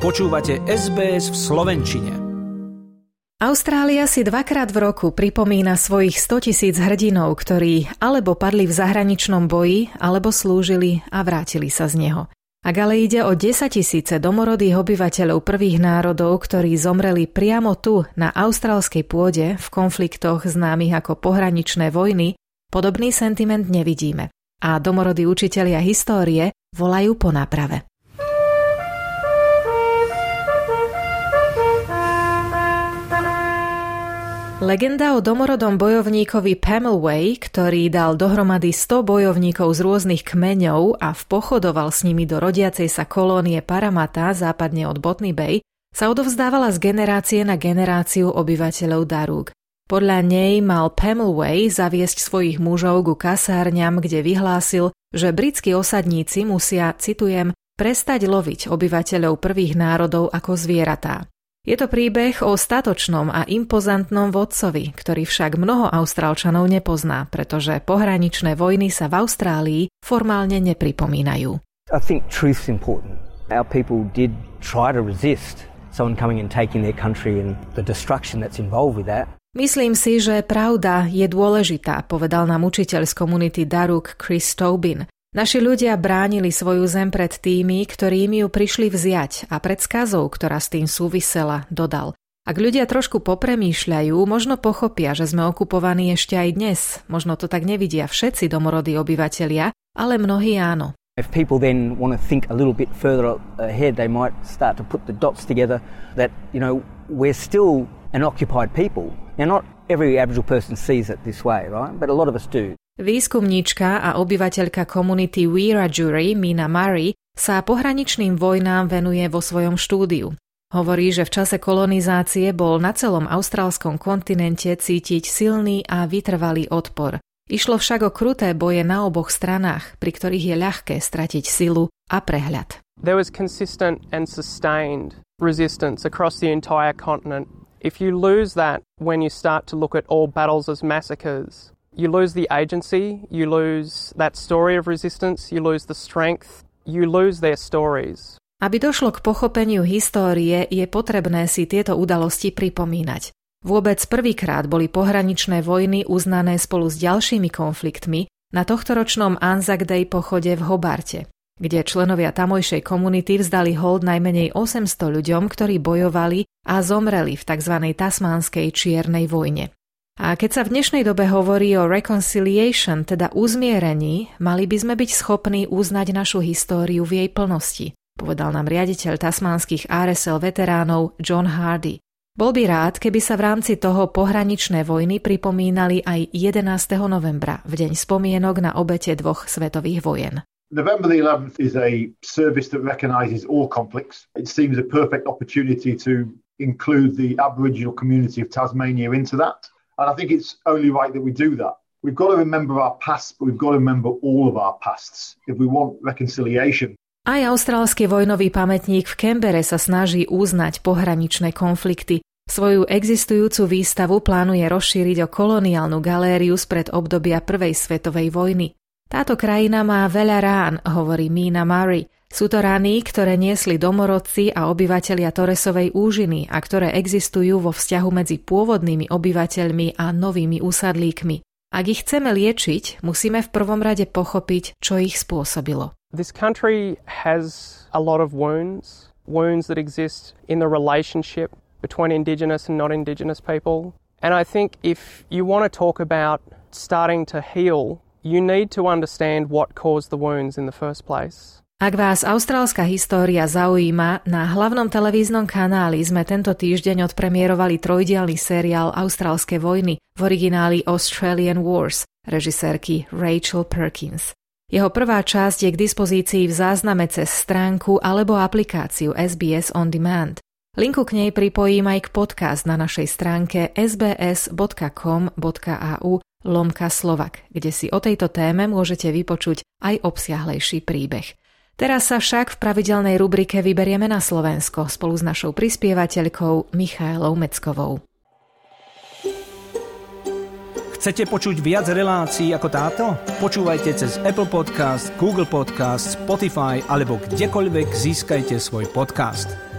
Počúvate SBS v Slovenčine. Austrália si dvakrát v roku pripomína svojich 100 tisíc hrdinov, ktorí alebo padli v zahraničnom boji, alebo slúžili a vrátili sa z neho. Ak ale ide o 10 tisíce domorodých obyvateľov prvých národov, ktorí zomreli priamo tu, na austrálskej pôde, v konfliktoch známych ako pohraničné vojny, podobný sentiment nevidíme. A domorodí učitelia histórie volajú po náprave. Legenda o domorodom bojovníkovi Pamelway, ktorý dal dohromady 100 bojovníkov z rôznych kmeňov a vpochodoval s nimi do rodiacej sa kolónie Paramata západne od Botny Bay, sa odovzdávala z generácie na generáciu obyvateľov Darúk. Podľa nej mal Pamelway zaviesť svojich mužov ku kasárňam, kde vyhlásil, že britskí osadníci musia, citujem, prestať loviť obyvateľov prvých národov ako zvieratá. Je to príbeh o statočnom a impozantnom vodcovi, ktorý však mnoho Austrálčanov nepozná, pretože pohraničné vojny sa v Austrálii formálne nepripomínajú. I think truth's important. Our people did try to resist someone coming and taking their country and the destruction that's involved with that. Myslím si, že pravda je dôležitá, povedal nám učiteľ z komunity Daruk Chris Tobin. Naši ľudia bránili svoju zem pred tými, ktorí im ju prišli vziať a pred skazou, ktorá s tým súvisela, dodal. Ak ľudia trošku popremýšľajú, možno pochopia, že sme okupovaní ešte aj dnes. Možno to tak nevidia všetci domorodí obyvatelia, ale mnohí áno. If people then want to think a little bit further ahead, they might start to put the dots together that, you know, we're still an occupied people. Now, not every Aboriginal person sees it this way, right? But a lot of us do. Výskumníčka a obyvateľka komunity Wiradjuri Mina Murray sa pohraničným vojnám venuje vo svojom štúdiu. Hovorí, že v čase kolonizácie bol na celom austrálskom kontinente cítiť silný a vytrvalý odpor. Išlo však o kruté boje na oboch stranách, pri ktorých je ľahké stratiť silu a prehľad. There was consistent and sustained resistance across the entire continent. If you lose that when you start to look at all battles as massacres, you lose the agency, you lose that story of resistance, you lose the strength, you lose their stories. Aby došlo k pochopeniu histórie, je potrebné si tieto udalosti pripomínať. Vôbec prvýkrát boli pohraničné vojny uznané spolu s ďalšími konfliktmi na tohtoročnom Anzac Day pochode v Hobarte, kde členovia tamojšej komunity vzdali hold najmenej 800 ľuďom, ktorí bojovali a zomreli v tzv. tasmánskej čiernej vojne. A keď sa v dnešnej dobe hovorí o reconciliation, teda uzmierení, mali by sme byť schopní uznať našu históriu v jej plnosti, povedal nám riaditeľ tasmánskych RSL veteránov John Hardy. Bol by rád, keby sa v rámci toho pohraničné vojny pripomínali aj 11. novembra, v deň spomienok na obete dvoch svetových vojen. November the 11th is a service that recognises all conflicts. It seems a perfect opportunity to include the Aboriginal community of Tasmania into that. And I think it's only right that we do that. We've got to remember our past, but we've got to remember all of our pasts if we want reconciliation. Aj austrálsky vojnový pamätník v Kembere sa snaží uznať pohraničné konflikty. Svoju existujúcu výstavu plánuje rozšíriť o koloniálnu galériu spred obdobia Prvej svetovej vojny. Táto krajina má veľa rán, hovorí Mina Murray. Sú to rany, ktoré niesli domorodci a obyvatelia Toresovej úžiny a ktoré existujú vo vzťahu medzi pôvodnými obyvateľmi a novými úsadlíkmi. Ak ich chceme liečiť, musíme v prvom rade pochopiť, čo ich spôsobilo. This country has a lot of wounds, wounds that exist in the relationship between Indigenous and non Indigenous people. And I think if you want to talk about starting to heal, you need to understand what caused the wounds in the first place. Ak vás austrálska história zaujíma, na hlavnom televíznom kanáli sme tento týždeň odpremierovali trojdielny seriál Austrálske vojny v origináli Australian Wars režisérky Rachel Perkins. Jeho prvá časť je k dispozícii v zázname cez stránku alebo aplikáciu SBS On Demand. Linku k nej pripojím aj k podcast na našej stránke sbs.com.au lomka Slovak, kde si o tejto téme môžete vypočuť aj obsiahlejší príbeh. Teraz sa však v pravidelnej rubrike vyberieme na Slovensko spolu s našou prispievateľkou Michailou Meckovou. Chcete počuť viac relácií ako táto? Počúvajte cez Apple Podcast, Google Podcast, Spotify alebo kdekoľvek získajte svoj podcast.